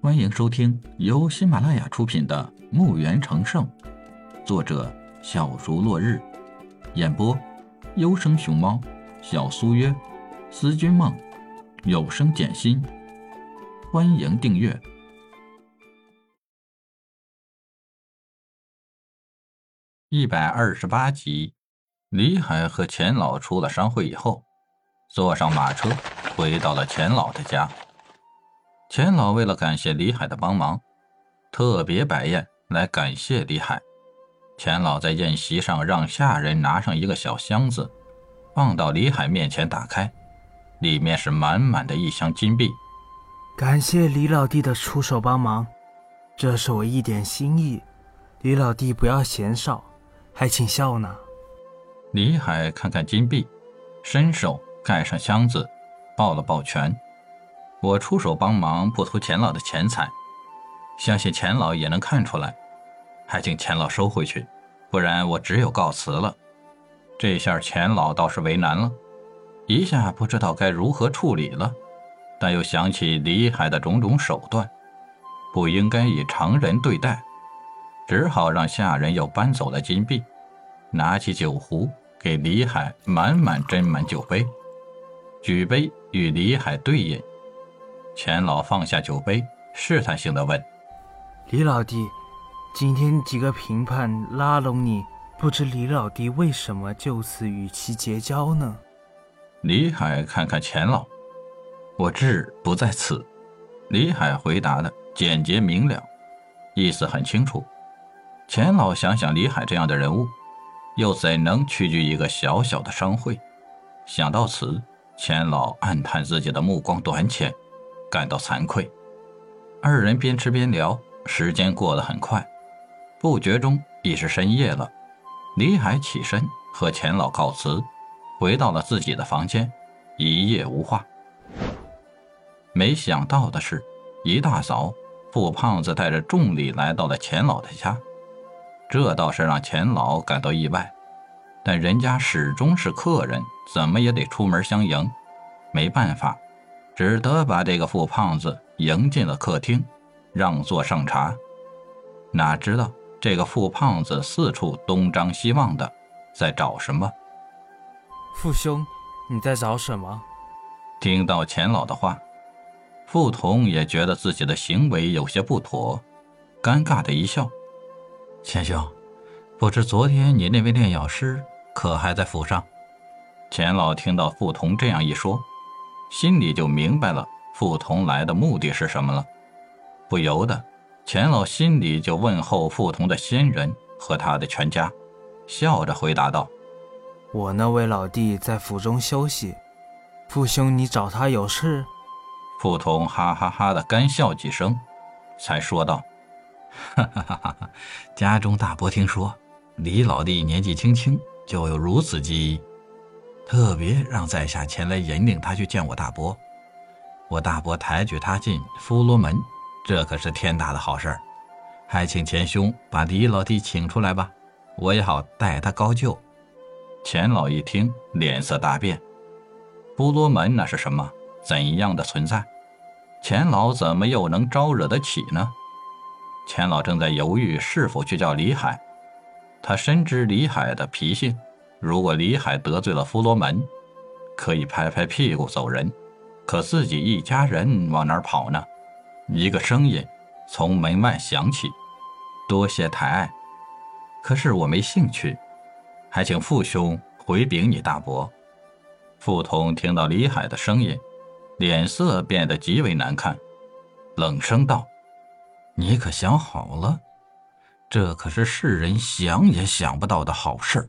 欢迎收听由喜马拉雅出品的《墓园成圣》，作者小竹落日，演播优生熊猫、小苏约、思君梦、有声简心。欢迎订阅一百二十八集。李海和钱老出了商会以后，坐上马车回到了钱老的家。钱老为了感谢李海的帮忙，特别摆宴来感谢李海。钱老在宴席上让下人拿上一个小箱子，放到李海面前打开，里面是满满的一箱金币。感谢李老弟的出手帮忙，这是我一点心意，李老弟不要嫌少，还请笑纳。李海看看金币，伸手盖上箱子，抱了抱拳。我出手帮忙，不图钱老的钱财，相信钱老也能看出来，还请钱老收回去，不然我只有告辞了。这下钱老倒是为难了，一下不知道该如何处理了，但又想起李海的种种手段，不应该以常人对待，只好让下人又搬走了金币，拿起酒壶给李海满满斟满酒杯，举杯与李海对饮。钱老放下酒杯，试探性的问：“李老弟，今天几个评判拉拢你，不知李老弟为什么就此与其结交呢？”李海看看钱老，我志不在此。李海回答的简洁明了，意思很清楚。钱老想想李海这样的人物，又怎能屈居一个小小的商会？想到此，钱老暗叹自己的目光短浅。感到惭愧，二人边吃边聊，时间过得很快，不觉中已是深夜了。李海起身和钱老告辞，回到了自己的房间，一夜无话。没想到的是，一大早，傅胖子带着重礼来到了钱老的家，这倒是让钱老感到意外，但人家始终是客人，怎么也得出门相迎，没办法。只得把这个富胖子迎进了客厅，让座上茶。哪知道这个富胖子四处东张西望的，在找什么？傅兄，你在找什么？听到钱老的话，傅彤也觉得自己的行为有些不妥，尴尬的一笑：“钱兄，不知昨天你那位炼药师可还在府上？”钱老听到傅彤这样一说。心里就明白了傅彤来的目的是什么了，不由得，钱老心里就问候傅彤的先人和他的全家，笑着回答道：“我那位老弟在府中休息，傅兄你找他有事？”傅彤哈哈哈的干笑几声，才说道：“哈哈哈哈哈，家中大伯听说李老弟年纪轻轻就有如此技艺。”特别让在下前来引领他去见我大伯，我大伯抬举他进福罗门，这可是天大的好事儿。还请钱兄把李老弟请出来吧，我也好代他高就。钱老一听，脸色大变。福罗门那是什么？怎样的存在？钱老怎么又能招惹得起呢？钱老正在犹豫是否去叫李海，他深知李海的脾性。如果李海得罪了弗罗门，可以拍拍屁股走人，可自己一家人往哪儿跑呢？一个声音从门外响起：“多谢抬爱，可是我没兴趣，还请父兄回禀你大伯。”傅通听到李海的声音，脸色变得极为难看，冷声道：“你可想好了？这可是世人想也想不到的好事儿。”